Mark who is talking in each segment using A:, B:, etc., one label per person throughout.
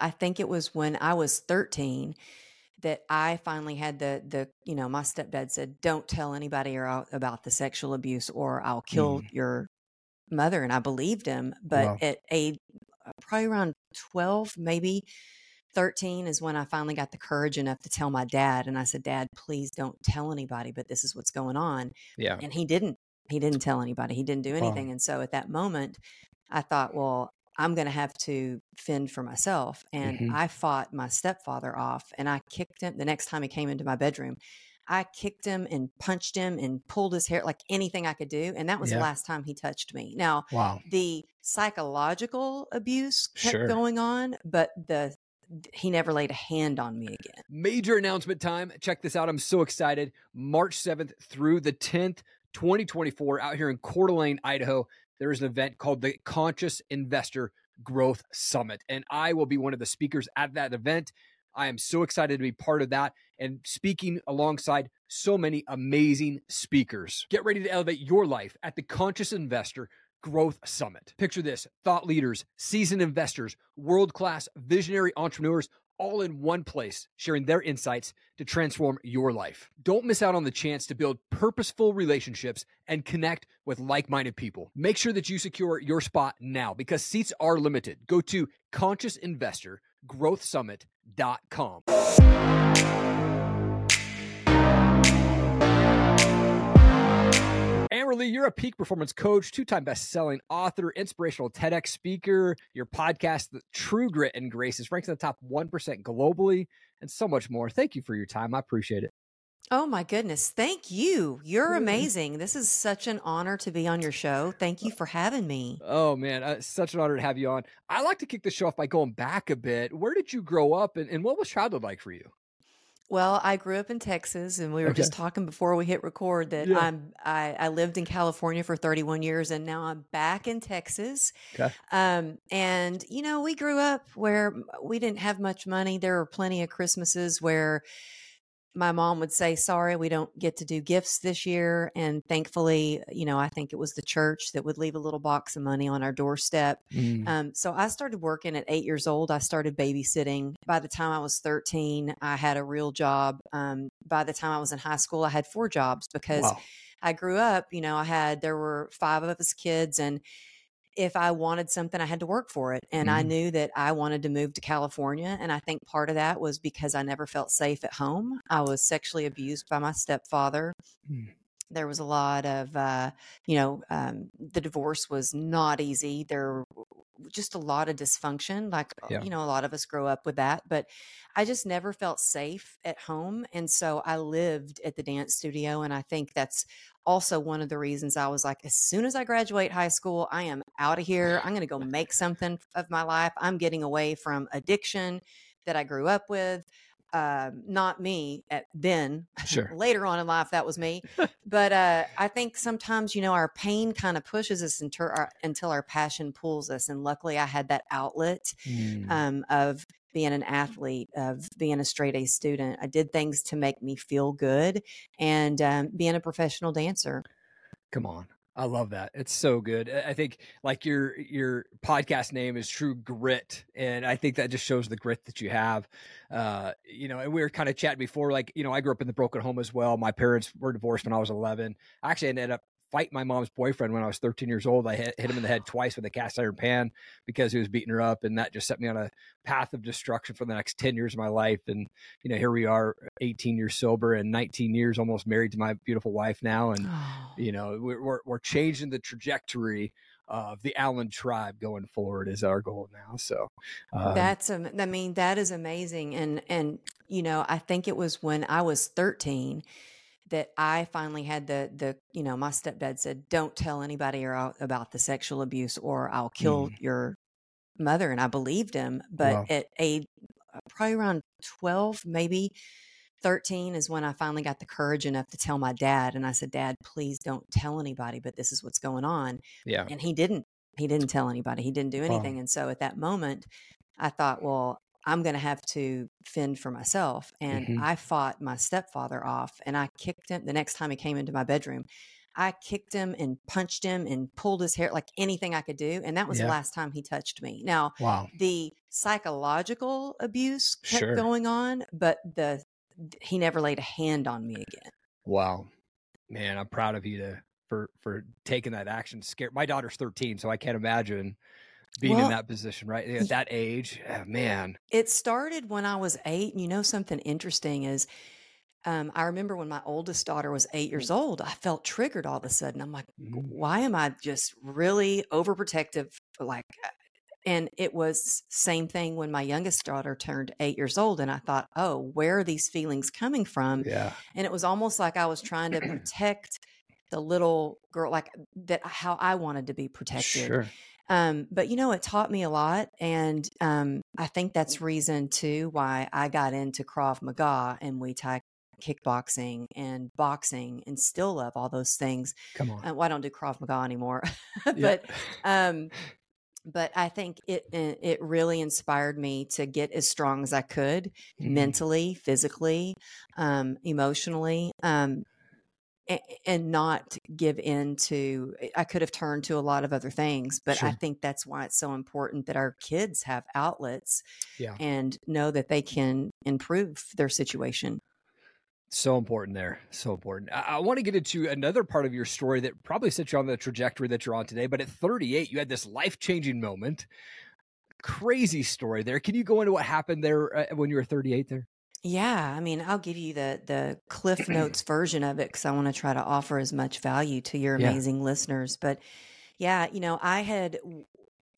A: I think it was when I was 13 that I finally had the the you know my stepdad said don't tell anybody about the sexual abuse or I'll kill mm. your mother and I believed him but wow. at age uh, probably around 12 maybe 13 is when I finally got the courage enough to tell my dad and I said dad please don't tell anybody but this is what's going on
B: yeah
A: and he didn't he didn't tell anybody he didn't do anything wow. and so at that moment I thought well I'm going to have to fend for myself. And mm-hmm. I fought my stepfather off and I kicked him the next time he came into my bedroom. I kicked him and punched him and pulled his hair, like anything I could do. And that was yeah. the last time he touched me. Now,
B: wow.
A: the psychological abuse kept sure. going on, but the he never laid a hand on me again.
B: Major announcement time. Check this out. I'm so excited. March 7th through the 10th, 2024, out here in Coeur d'Alene, Idaho there is an event called the Conscious Investor Growth Summit. And I will be one of the speakers at that event. I am so excited to be part of that and speaking alongside so many amazing speakers. Get ready to elevate your life at the Conscious Investor Growth Summit. Picture this thought leaders, seasoned investors, world class visionary entrepreneurs all in one place, sharing their insights to transform your life. Don't miss out on the chance to build purposeful relationships and connect with like minded people. Make sure that you secure your spot now because seats are limited. Go to consciousinvestorgrowthsummit.com. Amberly, you're a peak performance coach, two time best selling author, inspirational TEDx speaker. Your podcast, the True Grit and Grace, is ranked in the top 1% globally, and so much more. Thank you for your time. I appreciate it.
A: Oh my goodness. Thank you. You're amazing. This is such an honor to be on your show. Thank you for having me.
B: Oh man, uh, such an honor to have you on. I like to kick the show off by going back a bit. Where did you grow up and, and what was childhood like for you?
A: Well, I grew up in Texas, and we were okay. just talking before we hit record that yeah. I'm I, I, lived in California for 31 years, and now I'm back in Texas.
B: Okay.
A: Um, and you know, we grew up where we didn't have much money. There were plenty of Christmases where my mom would say, Sorry, we don't get to do gifts this year. And thankfully, you know, I think it was the church that would leave a little box of money on our doorstep. Mm. Um, so I started working at eight years old. I started babysitting. By the time I was 13, I had a real job. Um, by the time I was in high school, I had four jobs because wow. I grew up, you know, I had, there were five of us kids and if I wanted something, I had to work for it. And mm I mm-hmm. knew that I wanted to move to California. And I think part of that was because I never felt safe at home. I was sexually abused by my stepfather. Mm. There was a lot of, uh, you know, um, the divorce was not easy. There just a lot of dysfunction. Like, uh, yeah. you know, a lot of us grow up with that. But I just never felt safe at home. And so I lived at the dance studio. And I think that's also one of the reasons I was like, as soon as I graduate high school, I am out of here. I'm going to go make something of my life. I'm getting away from addiction that I grew up with. Uh, not me at then.
B: Sure.
A: Later on in life, that was me. but uh, I think sometimes, you know, our pain kind of pushes us until our, until our passion pulls us. And luckily, I had that outlet mm. um, of being an athlete, of being a straight A student. I did things to make me feel good and um, being a professional dancer.
B: Come on. I love that. It's so good. I think like your your podcast name is True Grit, and I think that just shows the grit that you have. Uh, you know, and we were kind of chatting before, like you know, I grew up in the broken home as well. My parents were divorced when I was 11. I actually ended up fight my mom's boyfriend when I was 13 years old. I hit, hit, him in the head twice with a cast iron pan because he was beating her up. And that just set me on a path of destruction for the next 10 years of my life. And, you know, here we are 18 years sober and 19 years almost married to my beautiful wife now. And, oh. you know, we're, we're, we're changing the trajectory of the Allen tribe going forward is our goal now. So
A: um, that's, I mean, that is amazing. And, and, you know, I think it was when I was 13 that I finally had the the you know my stepdad said don't tell anybody or about the sexual abuse or I'll kill mm. your mother and I believed him but wow. at age uh, probably around 12 maybe 13 is when I finally got the courage enough to tell my dad and I said dad please don't tell anybody but this is what's going on
B: yeah
A: and he didn't he didn't tell anybody he didn't do anything wow. and so at that moment I thought well I'm going to have to fend for myself. And mm-hmm. I fought my stepfather off and I kicked him the next time he came into my bedroom. I kicked him and punched him and pulled his hair, like anything I could do. And that was
B: Yeah.
A: the last time he touched me. Now,
B: Wow.
A: the psychological abuse kept
B: Sure.
A: going on, but the he never laid a hand on me again.
B: Wow. Man, I'm proud of you to for for taking that action. Scare my daughter's 13, so I can't imagine being
A: Well,
B: in that position, right? At that age. Oh, man.
A: It started when I was eight. And you know, something interesting is um, I remember when my oldest daughter was eight years old, I felt triggered all of a sudden. I'm like,
B: Mhm.
A: why am I just really overprotective? Like, uh, and it was same thing when my youngest daughter turned eight years old, and I thought, oh, where are these feelings coming from?
B: Yeah.
A: And it was almost like I was trying to protect the little girl, like that, how I wanted to be protected.
B: Sure.
A: Um, but you know, it taught me a lot, and um, I think that's reason too why I got into Krav Maga and Muay Thai kickboxing and boxing, and still love all those things.
B: Come on.
A: Uh, well, I don't do Krav Maga anymore, but um, but I think it it it really inspired me to get as strong as I could
B: Mhm.
A: mentally, physically, um, emotionally, um, and not give in to. I could have turned to a lot of other things, but I think that's why it's so important that our kids have outlets
B: Yeah.
A: and know that they can improve their situation.
B: So important there. So important. I, I want to get into another part of your story that probably set you on the trajectory that you're on today. But at 38, you had this life changing moment. Crazy story there. Can you go into what happened there uh, when you were 38 there?
A: Yeah, I mean, I'll give you the the Cliff Notes version of it because I want to try to offer as much value to your
B: Yeah.
A: amazing listeners. But yeah, you know, I had w-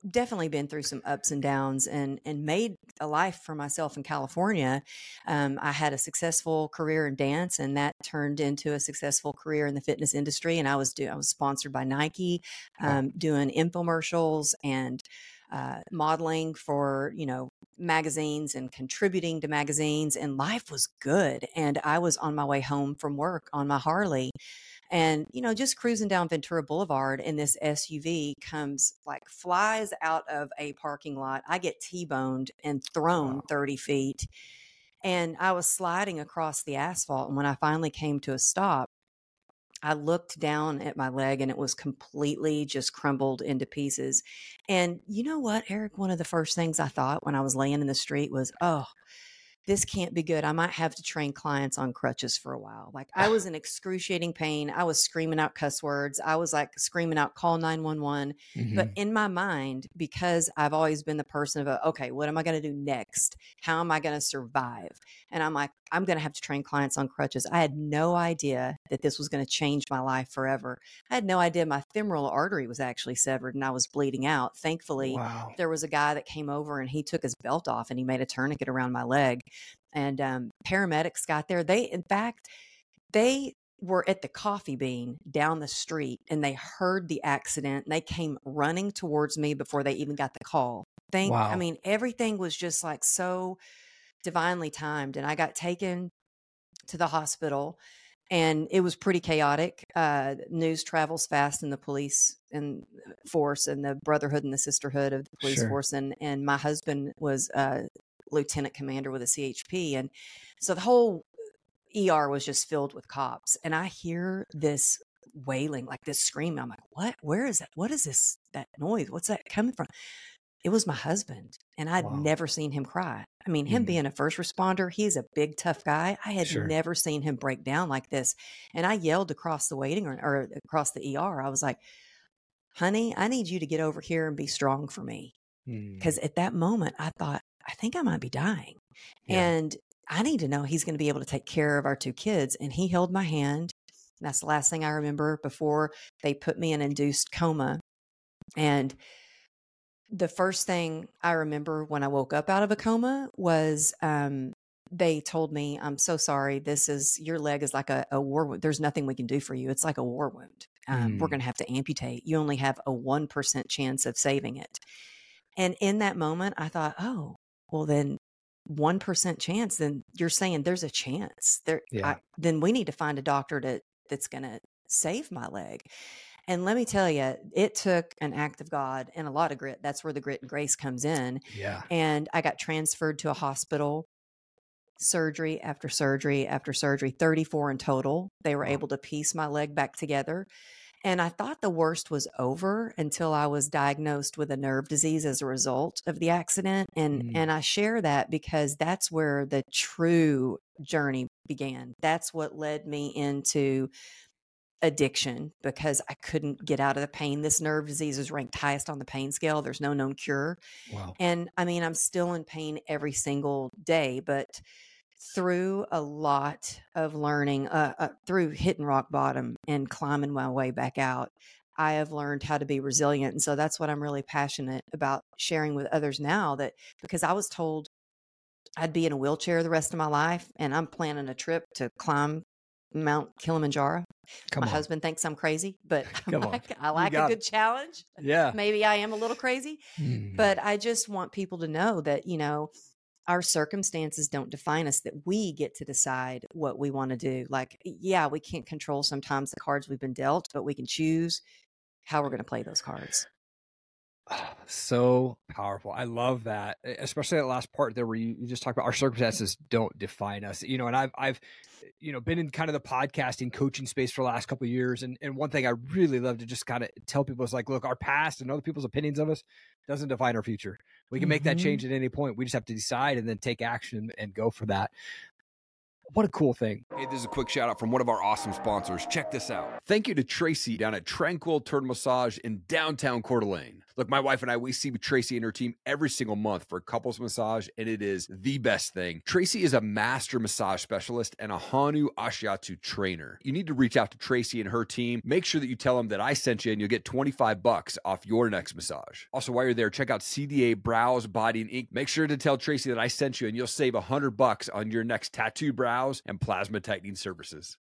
A: definitely been through some ups and downs and and made a life for myself in California. Um, I had a successful career in dance, and that turned into a successful career in the fitness industry. And I was do I was sponsored by Nike,
B: Wow.
A: um, doing infomercials and uh, modeling for you know magazines and contributing to magazines and life was good and i was on my way home from work on my harley and you know just cruising down ventura boulevard and this suv comes like flies out of a parking lot i get t-boned and thrown
B: Wow.
A: 30 feet and i was sliding across the asphalt and when i finally came to a stop I looked down at my leg and it was completely just crumbled into pieces. And you know what, Eric? One of the first things I thought when I was laying in the street was, oh, this can't be good. I might have to train clients on crutches for a while. Like I was in excruciating pain. I was screaming out cuss words. I was like screaming out, call 911. But
B: Mhm.
A: in my mind, because I've always been the person of, a, okay, what am I going to do next? How am I going to survive? And I'm like, I'm going to have to train clients on crutches. I had no idea that this was going to change my life forever. I had no idea my femoral artery was actually severed and I was bleeding out. Thankfully,
B: wow.
A: there was a guy that came over and he took his belt off and he made a tourniquet around my leg. And um, paramedics got there. They, in fact, they were at the coffee bean down the street and they heard the accident and they came running towards me before they even got the call. Thank,
B: Wow.
A: I mean, everything was just like so divinely timed. And I got taken to the hospital and it was pretty chaotic. Uh, news travels fast in the police and force and the brotherhood and the sisterhood of the police
B: Sure.
A: force. And, and my husband was a lieutenant commander with a CHP. And so the whole ER was just filled with cops. And I hear this wailing, like this screaming. I'm like, what? Where is that? What is this, that noise? What's that coming from? It was my husband. And I'd
B: Wow.
A: never seen him cry. I mean, him
B: Mhm.
A: being a first responder, he's a big, tough guy. I had
B: Sure.
A: never seen him break down like this. And I yelled across the waiting room or across the ER. I was like, honey, I need you to get over here and be strong for me.
B: Mm.
A: Because at that moment, I thought, I think I might be dying.
B: Yeah.
A: And I need to know he's going to be able to take care of our two kids. And he held my hand. And that's the last thing I remember before they put me in induced coma. And the first thing I remember when I woke up out of a coma was um, they told me, I'm so sorry. This is your leg is like a, a war wound. There's nothing we can do for you. It's like a war wound. Um, We're
B: Mm.
A: going to have to amputate. You only have a 1% chance of saving it. And in that moment, I thought, oh, well, then 1% chance, then you're saying there's a chance there.
B: Yeah.
A: I, then we need to find a doctor to, that's going to save my leg. And let me tell you, it took an act of God and a lot of grit. That's where the grit and grace comes in.
B: Yeah.
A: And I got transferred to a hospital surgery after surgery after surgery, 34 in total. They were
B: Wow.
A: able to piece my leg back together. And I thought the worst was over until I was diagnosed with a nerve disease as a result of the accident. And
B: Mm.
A: and I share that because that's where the true journey began. That's what led me into addiction because I couldn't get out of the pain. This nerve disease is ranked highest on the pain scale. There's no known cure.
B: Wow.
A: And I mean, I'm still in pain every single day, but through a lot of learning, uh, uh, through hitting rock bottom and climbing my way back out, I have learned how to be resilient. And so that's what I'm really passionate about sharing with others now that because I was told I'd be in a wheelchair the rest of my life and I'm planning a trip to climb Mount Kilimanjaro.
B: Come
A: my
B: on.
A: husband thinks I'm crazy, but
B: on.
A: like, I like a good challenge.
B: Yeah.
A: Maybe I am a little crazy,
B: Mm.
A: but I just want people to know that, you know, our circumstances don't define us, that we get to decide what we want to do. Like, yeah, we can't control sometimes the cards we've been dealt, but we can choose how we're going to play those cards.
B: So powerful. I love that, especially that last part there where you, you just talk about our circumstances don't define us. You know, and I've I've you know been in kind of the podcasting coaching space for the last couple of years, and and one thing I really love to just kind of tell people is like, look, our past and other people's opinions of us doesn't define our future. We can make that
A: Mhm.
B: change at any point. We just have to decide and then take action and go for that. What a cool thing.
C: Hey, this is a quick shout out from one of our awesome sponsors. Check this out. Thank you to Tracy down at Tranquil Turtle Massage in downtown Coeur d'Alene. Look, my wife and I, we see Tracy and her team every single month for couples massage, and it is the best thing. Tracy is a master massage specialist and a Hanu Ashiatsu trainer. You need to reach out to Tracy and her team. Make sure that you tell them that I sent you, and you'll get 25 bucks off your next massage. Also, while you're there, check out CDA Brows, Body, and Ink. Make sure to tell Tracy that I sent you, and you'll save 100 bucks on your next tattoo brows and plasma tightening services.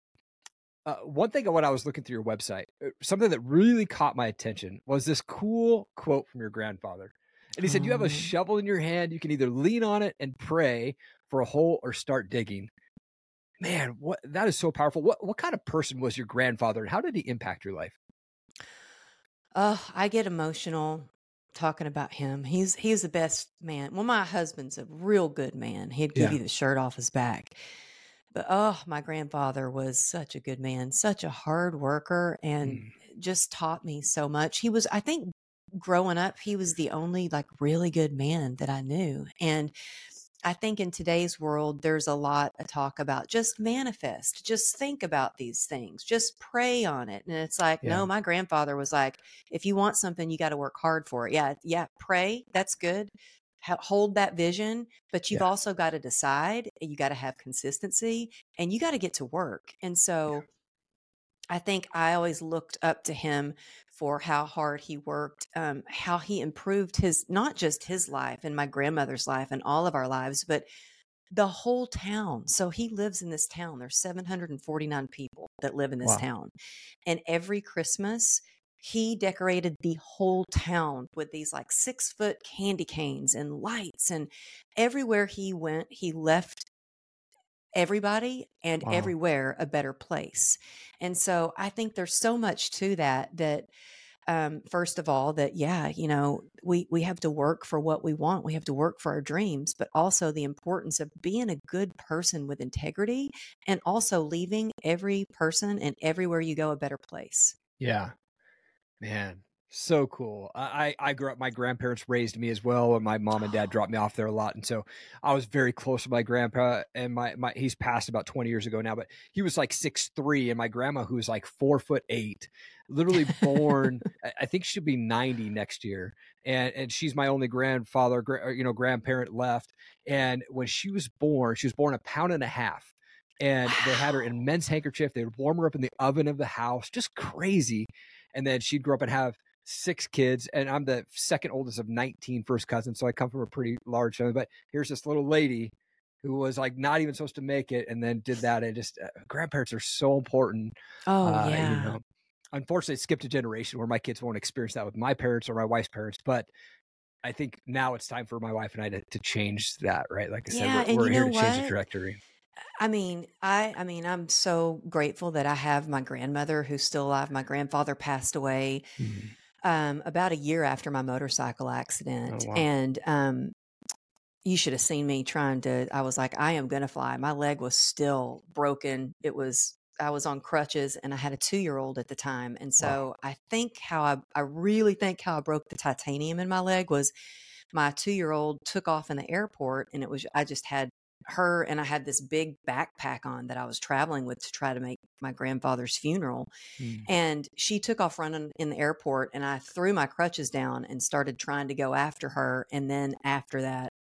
B: Uh, one thing when I was looking through your website, uh, something that really caught my attention was this cool quote from your grandfather. And he said, You have
A: Oh.
B: a shovel in your hand. You can either lean on it and pray for a hole or start digging. Man, what that is so powerful. What what kind of person was your grandfather and how did he impact your life?
A: Oh, I get emotional talking about him. He's he's the best man. Well, my husband's a real good man. He'd give
B: Yeah.
A: you the shirt off his back. But oh, my grandfather was such a good man, such a hard worker, and
B: Mm.
A: just taught me so much. He was, I think, growing up, he was the only like really good man that I knew. And I think in today's world, there's a lot of talk about just manifest, just think about these things, just pray on it. And it's like,
B: Yeah.
A: no, my grandfather was like, if you want something, you got to work hard for it. Yeah, yeah, pray. That's good. Hold that vision, but you've
B: Yeah.
A: also got to decide. You got to have consistency, and you got to get to work. And so, I think I always looked up to him for how hard he worked, um, how he improved his not just his life and my grandmother's life and all of our lives, but the whole town. So he lives in this town. There's 749 people that live in this
B: Wow.
A: town. And every Christmas, he decorated the whole town with these like six foot candy canes and lights. And everywhere he went, he left everybody and
B: Wow.
A: everywhere a better place. And so I think there's so much to that that um, first of all that yeah you know we we have to work for what we want we have to work for our dreams but also the importance of being a good person with integrity and also leaving every person and everywhere you go a better place
B: Yeah. Man, so cool. I, I grew up, my grandparents raised me as well, and my mom and dad dropped me off there a lot. And so I was very close to my grandpa and my, my he's passed about 20 years ago now, but he was like six three, and my grandma, who was like four foot eight, literally born, I- I think she'll be 90 next year. And and she's my only grandfather, gra- you know, grandparent left. And when she was born, she was born a pound and a half. And they had her in men's handkerchief. They would warm her up in the oven of the house, just crazy and then she'd grow up and have six kids and i'm the second oldest of 19 first cousins so i come from a pretty large family but here's this little lady who was like not even supposed to make it and then did that and just uh, grandparents are so important
A: oh
B: uh,
A: yeah.
B: you know. Unfortunately it skipped a generation where my kids won't experience that with my parents or my wife's parents but i think now it's time for my wife and i to, to change that right? Like i said
A: Yeah,
B: we're, we're here to change the
A: what?
B: trajectory
A: I mean, I I mean, I'm so grateful that I have my grandmother who's still alive. My grandfather passed away um, about a year after my motorcycle accident,
B: Oh, wow.
A: and um, you should have seen me trying to I was like I am going to fly. My leg was still broken. It was I was on crutches and I had a 2-year-old at the time. And so wow. I think how I I really think how I broke the titanium in my leg was my 2-year-old took off in the airport and it was I just had her and I had this big backpack on that I was traveling with to try to make my grandfather's funeral. Mm. And she took off running in the airport and I threw my crutches down and started trying to go after her. And then after that,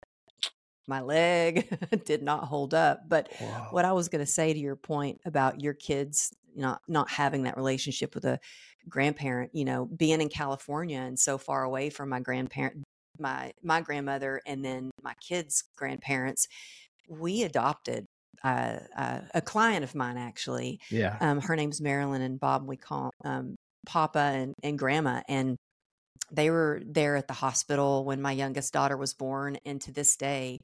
A: my leg did not hold up. But wow. what I was going to say to your point about your kids not not having that relationship with a grandparent, you know, being in California and so far away from my grandparent my my grandmother and then my kids' grandparents, we adopted uh, uh, a client of mine actually.
B: Yeah.
A: Um, her name's Marilyn and Bob. We call um, Papa and, and Grandma, and they were there at the hospital when my youngest daughter was born. And to this day,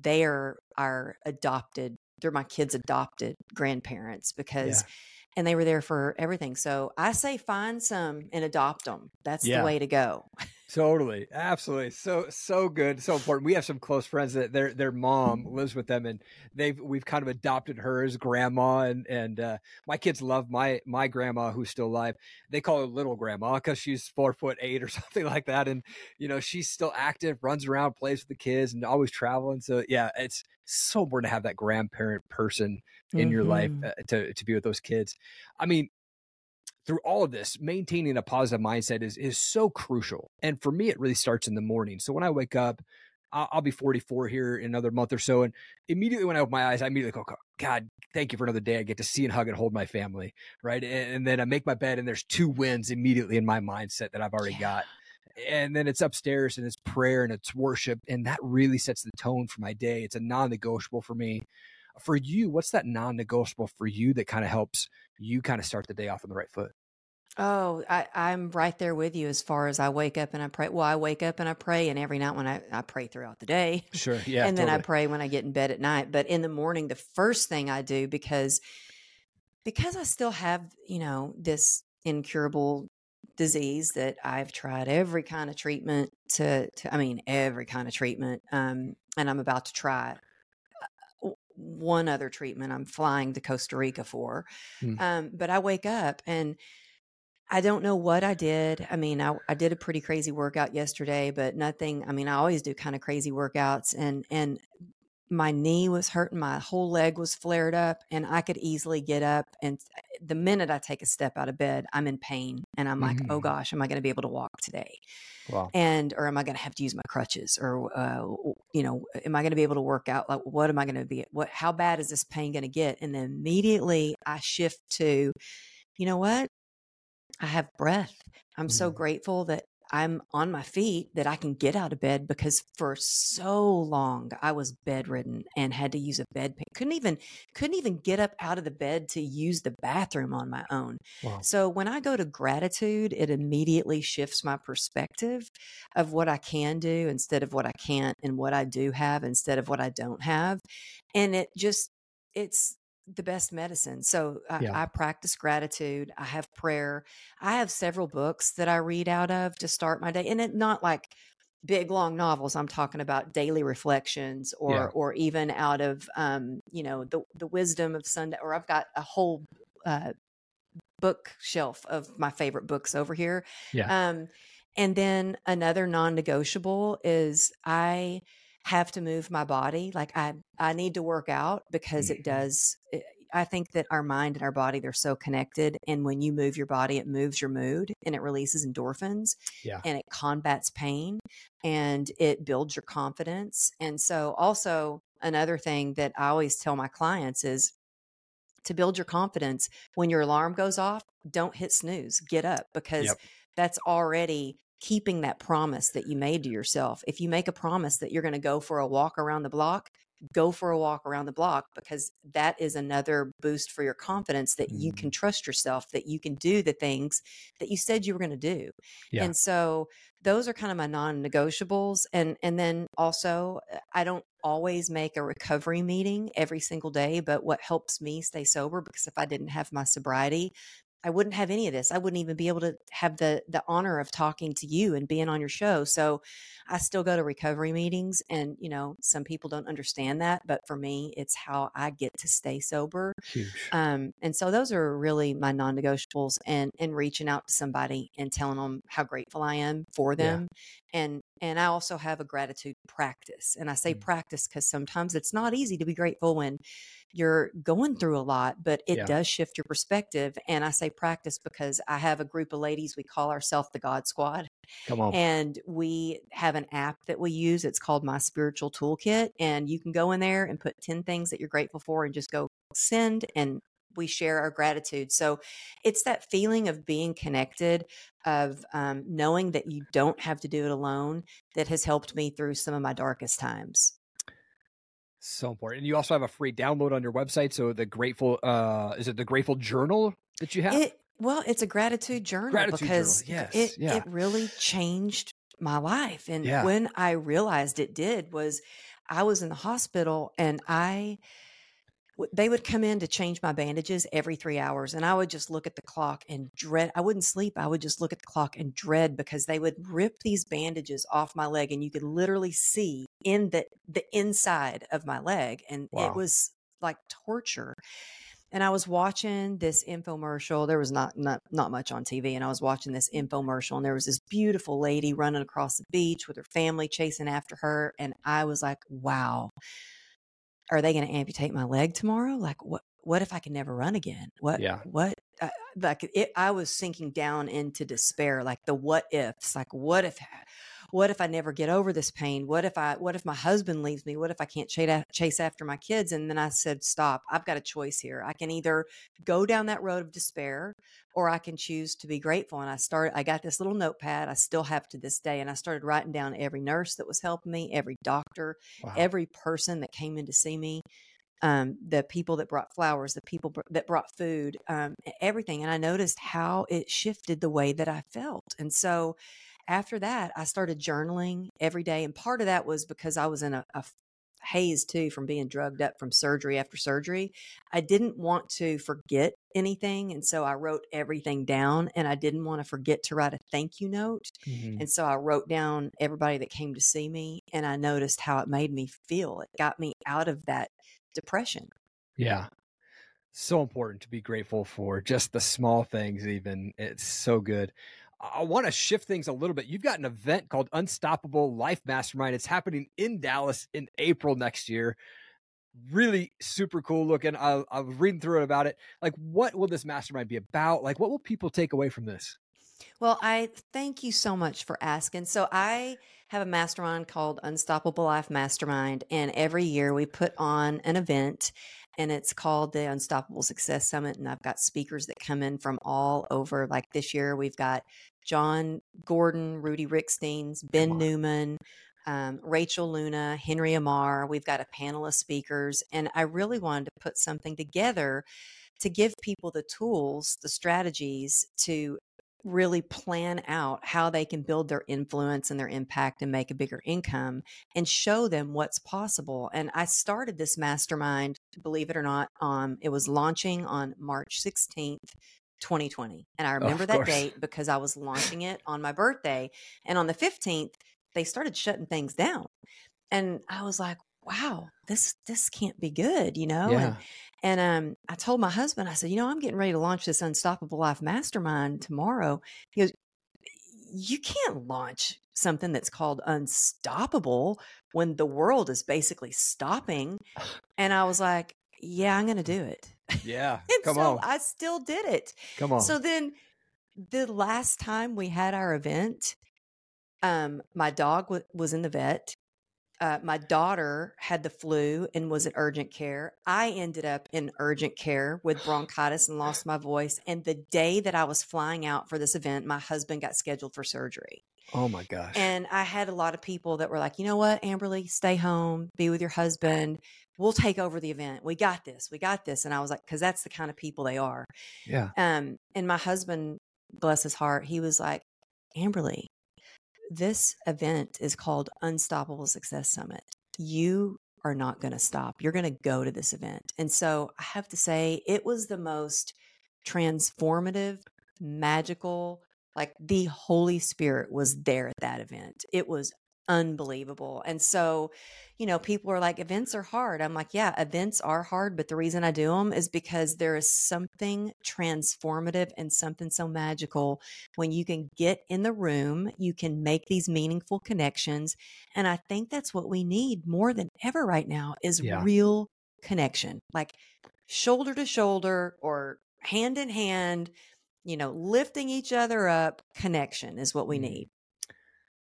A: they are our adopted. They're my kids' adopted grandparents because. Yeah. And they were there for everything. So I say find some and adopt them. That's yeah. the way to go.
B: Totally, absolutely, so so good, so important. We have some close friends that their their mom lives with them, and they've we've kind of adopted her as grandma, and and uh, my kids love my my grandma who's still alive. They call her little grandma because she's four foot eight or something like that, and you know she's still active, runs around, plays with the kids, and always traveling. So yeah, it's so important to have that grandparent person in mm-hmm. your life mm-hmm. uh, to to be with those kids. I mean, through all of this, maintaining a positive mindset is is so crucial. And for me, it really starts in the morning. So when I wake up, I'll, I'll be 44 here in another month or so, and immediately when I open my eyes, I immediately go, "God, thank you for another day. I get to see and hug and hold my family." Right, and, and then I make my bed, and there's two wins immediately in my mindset that I've already yeah. got. And then it's upstairs and it's prayer and it's worship, and that really sets the tone for my day. It's a non-negotiable for me for you, what's that non-negotiable for you that kind of helps you kind of start the day off on the right foot?
A: Oh, I, I'm right there with you as far as I wake up and I pray. Well, I wake up and I pray, and every night when I, I pray throughout the day.
B: Sure. Yeah.
A: and then I pray when I get in bed at night. But in the morning, the first thing I do because because I still have, you know, this incurable disease that I've tried every kind of treatment to, to I mean, every kind of treatment. Um, and I'm about to try one other treatment I'm flying to Costa Rica for. Mm. Um, but I wake up and I don't know what I did. I mean, I, I did a pretty crazy workout yesterday, but nothing. I mean, I always do kind of crazy workouts, and and my knee was hurting, my whole leg was flared up, and I could easily get up. And the minute I take a step out of bed, I'm in pain, and I'm like, oh mm-hmm. oh gosh, am I going to be able to walk today? Wow. And or am I going to have to use my crutches, or uh, you know, am I going to be able to work out? Like, what am I going to be? What? How bad is this pain going to get? And then immediately I shift to, you know what? I have breath. I'm mm-hmm. so grateful that I'm on my feet that I can get out of bed because for so long I was bedridden and had to use a bed couldn't even couldn't even get up out of the bed to use the bathroom on my own. Wow. So when I go to gratitude, it immediately shifts my perspective of what I can do instead of what I can't and what I do have instead of what I don't have. And it just it's the best medicine. So I, yeah. I, practice gratitude. I have prayer. I have several books that I read out of to start my day, and it not like big long novels. I'm talking about daily reflections, or yeah. or even out of um, you know the the wisdom of Sunday. Or I've got a whole uh, bookshelf of my favorite books over here.
B: Yeah. Um,
A: and then another non-negotiable is I have to move my body. Like I, I need to work out because it mm-hmm. does. It, I think that our mind and our body, they're so connected. And when you move your body, it moves your mood and it releases endorphins
B: yeah.
A: and it combats pain and it builds your confidence. And so, also, another thing that I always tell my clients is to build your confidence when your alarm goes off, don't hit snooze, get up because yep. that's already keeping that promise that you made to yourself. If you make a promise that you're going to go for a walk around the block, go for a walk around the block because that is another boost for your confidence that mm. you can trust yourself, that you can do the things that you said you were going to do. Yeah. And so those are kind of my non-negotiables and and then also I don't always make a recovery meeting every single day, but what helps me stay sober because if I didn't have my sobriety, I wouldn't have any of this. I wouldn't even be able to have the the honor of talking to you and being on your show. So I still go to recovery meetings and you know, some people don't understand that, but for me, it's how I get to stay sober. Um, and so those are really my non-negotiables and and reaching out to somebody and telling them how grateful I am for
B: Yeah.
A: them. And and I also have a gratitude practice. And I say
B: Mm.
A: practice because sometimes it's not easy to be grateful when you're going through a lot, but it
B: Yeah.
A: does shift your perspective. And I say practice because I have a group of ladies, we call ourselves the God Squad,
B: Come on.
A: and we have an app that we use. It's called My Spiritual Toolkit. And you can go in there and put 10 things that you're grateful for and just go send, and we share our gratitude. So it's that feeling of being connected, of um, knowing that you don't have to do it alone, that has helped me through some of my darkest times.
B: So important. And you also have a free download on your website. So the grateful uh is it the grateful journal that you have?
A: It well, it's a gratitude journal
B: Gratitude journal,
A: because
B: yes,
A: it
B: yeah.
A: it really changed my life. And
B: Yeah.
A: when I realized it did was I was in the hospital and I they would come in to change my bandages every 3 hours and I would just look at the clock and dread I wouldn't sleep. I would just look at the clock and dread because they would rip these bandages off my leg and you could literally see in the the inside of my leg and
B: Wow.
A: it was like torture and I was watching this infomercial. There was not not not much on TV, and I was watching this infomercial, and there was this beautiful lady running across the beach with her family chasing after her, and I was like, "Wow, are they going to amputate my leg tomorrow? Like, what? What if I can never run again? What?
B: Yeah.
A: What? Uh, like, it, I was sinking down into despair, like the what ifs, like what if what if I never get over this pain? What if I what if my husband leaves me? What if I can't chase chase after my kids? And then I said, "Stop. I've got a choice here. I can either go down that road of despair or I can choose to be grateful." And I started I got this little notepad I still have to this day and I started writing down every nurse that was helping me, every doctor,
B: Wow.
A: every person that came in to see me um, the people that brought flowers the people br- that brought food um, everything and i noticed how it shifted the way that i felt and so after that i started journaling every day and part of that was because i was in a haze too from being drugged up from surgery after surgery i didn't want to forget anything and so i wrote everything down and i didn't want to forget to write a thank you note
B: Mhm.
A: and so I wrote down everybody that came to see me and I noticed how it made me feel. It got me out of that depression.
B: Yeah. So important to be grateful for just the small things, even. It's so good. I want to shift things a little bit. You've got an event called Unstoppable Life Mastermind. It's happening in Dallas in April next year. Really super cool looking. I, I was reading through it about it. Like, what will this mastermind be about? Like, what will people take away from this?
A: Well, I thank you so much for asking. So I have a mastermind called Unstoppable Life Mastermind and every year we put on an event and it's called the Unstoppable Success Summit and I've got speakers that come in from all over like this year we've got Jon Gordon, Rudy Ricksteins, Ben. Newman, um, Rachel Luna, Henry Amar. We've got a panel of speakers and I really wanted to put something together to give people the tools, the strategies to really plan out how they can build their influence and their impact and make a bigger income and show them what's possible. And I started this mastermind, believe it or not, um, it was launching on March 16th. 2020. And I remember that
B: course.
A: date because I was launching it on my birthday. And on the 15th, they started shutting things down. And I was like, wow, this this can't be good, you know?
B: Yeah.
A: and um, I told my husband, I said, you know, I'm getting ready to launch this Unstoppable Life Mastermind tomorrow. He goes, you can't launch something that's called unstoppable when the world is basically stopping. And I was like, yeah, I'm going to do it.
B: Yeah.
A: And
B: Come
A: so
B: on.
A: I still did it.
B: Come on.
A: So then the last time we had our event, um, my dog w- was in the vet. Uh, my daughter had the flu and was in urgent care. I ended up in urgent care with bronchitis and lost my voice. And the day that I was flying out for this event, my husband got scheduled for surgery.
B: oh my gosh.
A: And I had a lot of people that were like, you know what, Amberly, stay home, be with your husband. We'll take over the event. We got this. We got this. And I was like, because that's the kind of people they are.
B: yeah.
A: Um, and my husband, bless his heart, he was like, Amberly, this event is called Unstoppable Success Summit. You are not going to stop. You're going to go to this event. And so I have to say, it was the most transformative, magical. Like the Holy Spirit was there at that event. It was unbelievable. And so, you know, people are like, events are hard. I'm like, yeah, events are hard. But the reason I do them is because there is something transformative and something so magical when you can get in the room, you can make these meaningful connections. And I think that's what we need more than ever right now is
B: Yeah.
A: real connection, like shoulder to shoulder or hand in hand, you know, lifting each other up. Connection is what we
B: Mm.
A: need.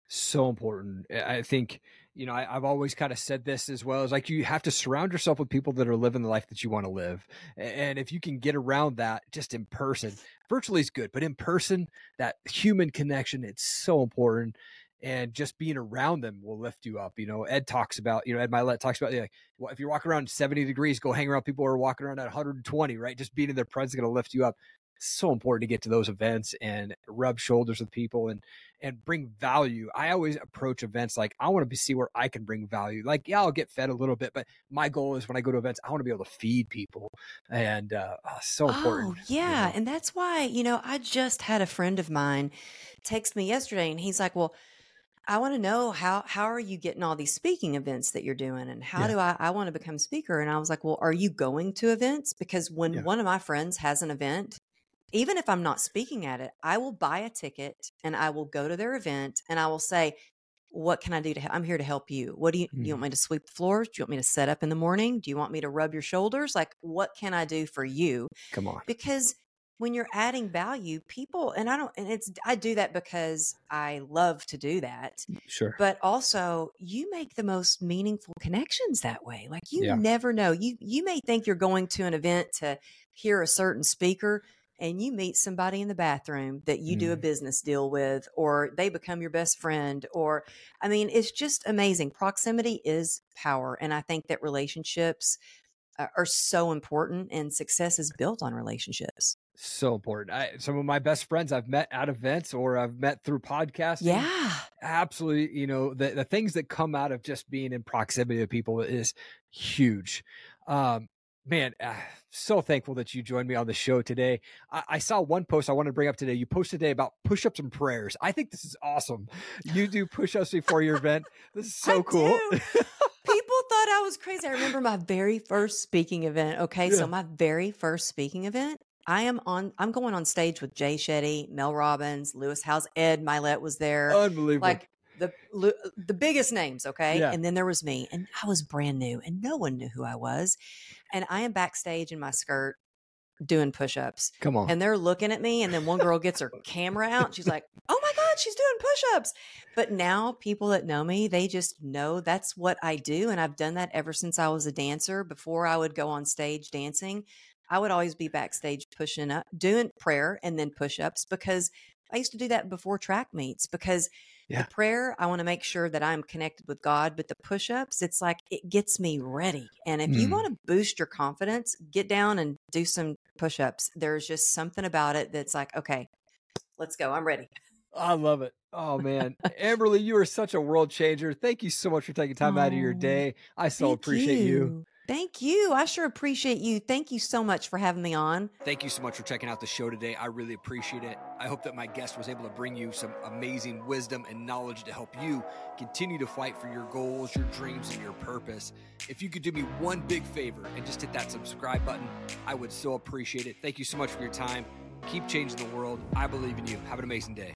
B: So important. I think, you know, I, I've always kind of said this as well as like you have to surround yourself with people that are living the life that you want to live. And if you can get around that just in person, virtually is good, but in person, that human connection, it's so important. And just being around them will lift you up. You know, Ed talks about, you know, Ed Mylett talks about, like, well, if you're walking around 70 degrees, go hang around people who are walking around at 120, right? Just being in their presence is going to lift you up. So important to get to those events and rub shoulders with people and and bring value. I always approach events like I want to be, see where I can bring value. Like, yeah, I'll get fed a little bit, but my goal is when I go to events, I want to be able to feed people, and uh, oh, so important.
A: Oh,
B: you
A: yeah.
B: know?
A: And that's why, you know, I just had a friend of mine text me yesterday and he's like, Well, I want to know how how are you getting all these speaking events that you're doing and how
B: Yeah.
A: do I I want to become a speaker and I was like, "Well, are you going to events because when
B: Yeah.
A: one of my friends has an event, even if I'm not speaking at it, I will buy a ticket and I will go to their event and I will say, "What can I do to help? I'm here to help you. What do you do you want mm-hmm. me to sweep the floors? Do you want me to set up in the morning? Do you want me to rub your shoulders? Like what can I do for you?"
B: Come on,
A: because when you're adding value people and i don't and it's i do that because i love to do that mm,
B: sure.
A: but also you make the most meaningful connections that way like you
B: Yeah.
A: never know you you may think you're going to an event to hear a certain speaker and you meet somebody in the bathroom that you do a
B: Mm.
A: business deal with or they become your best friend or i mean it's just amazing proximity is power and i think that relationships uh, are so important and success is built on relationships
B: So important. I, some of my best friends I've met at events or I've met through podcasting.
A: yeah
B: absolutely you know the, the things that come out of just being in proximity to people is huge um man uh, so thankful that you joined me on the show today I, I saw one post i want to bring up today you posted today about push-ups and prayers i think this is awesome you do push-ups before your event this is so
A: I
B: cool.
A: People thought I was crazy. I remember my very first speaking event. Okay,
B: Yeah.
A: so my very first speaking event, I am on. I'm going on stage with Jay Shetty, Mel Robbins, Lewis Howes, Ed Mylett was there,
B: unbelievable
A: like the the biggest names. Okay,
B: Yeah.
A: and then there was me, and I was brand new, and no one knew who I was, and I am backstage in my skirt doing push-ups
B: come on
A: and they're looking at me and then one girl gets her camera out and she's like oh my god she's doing push-ups but now people that know me they just know that's what i do and i've done that ever since i was a dancer before i would go on stage dancing i would always be backstage pushing up doing prayer and then push-ups because i used to do that before track meets because
B: Yeah.
A: the prayer i want to make sure that i'm connected with god but the push-ups it's like it gets me ready and if you
B: Mm.
A: want to boost your confidence get down and do some push-ups there's just something about it that's like okay let's go i'm ready
B: I love it. Oh man, Amberly, you are such a world changer. Thank you so much for taking time out of your
A: Oh,
B: day. I so appreciate you.
A: Thank you i sure appreciate you thank you so much for having me on
B: Thank you so much for checking out the show today. I really appreciate it. I hope that my guest was able to bring you some amazing wisdom and knowledge to help you continue to fight for your goals, your dreams, and your purpose. If you could do me one big favor and just hit that subscribe button, I would so appreciate it. Thank you so much for your time. Keep changing the world. I believe in you. Have an amazing day.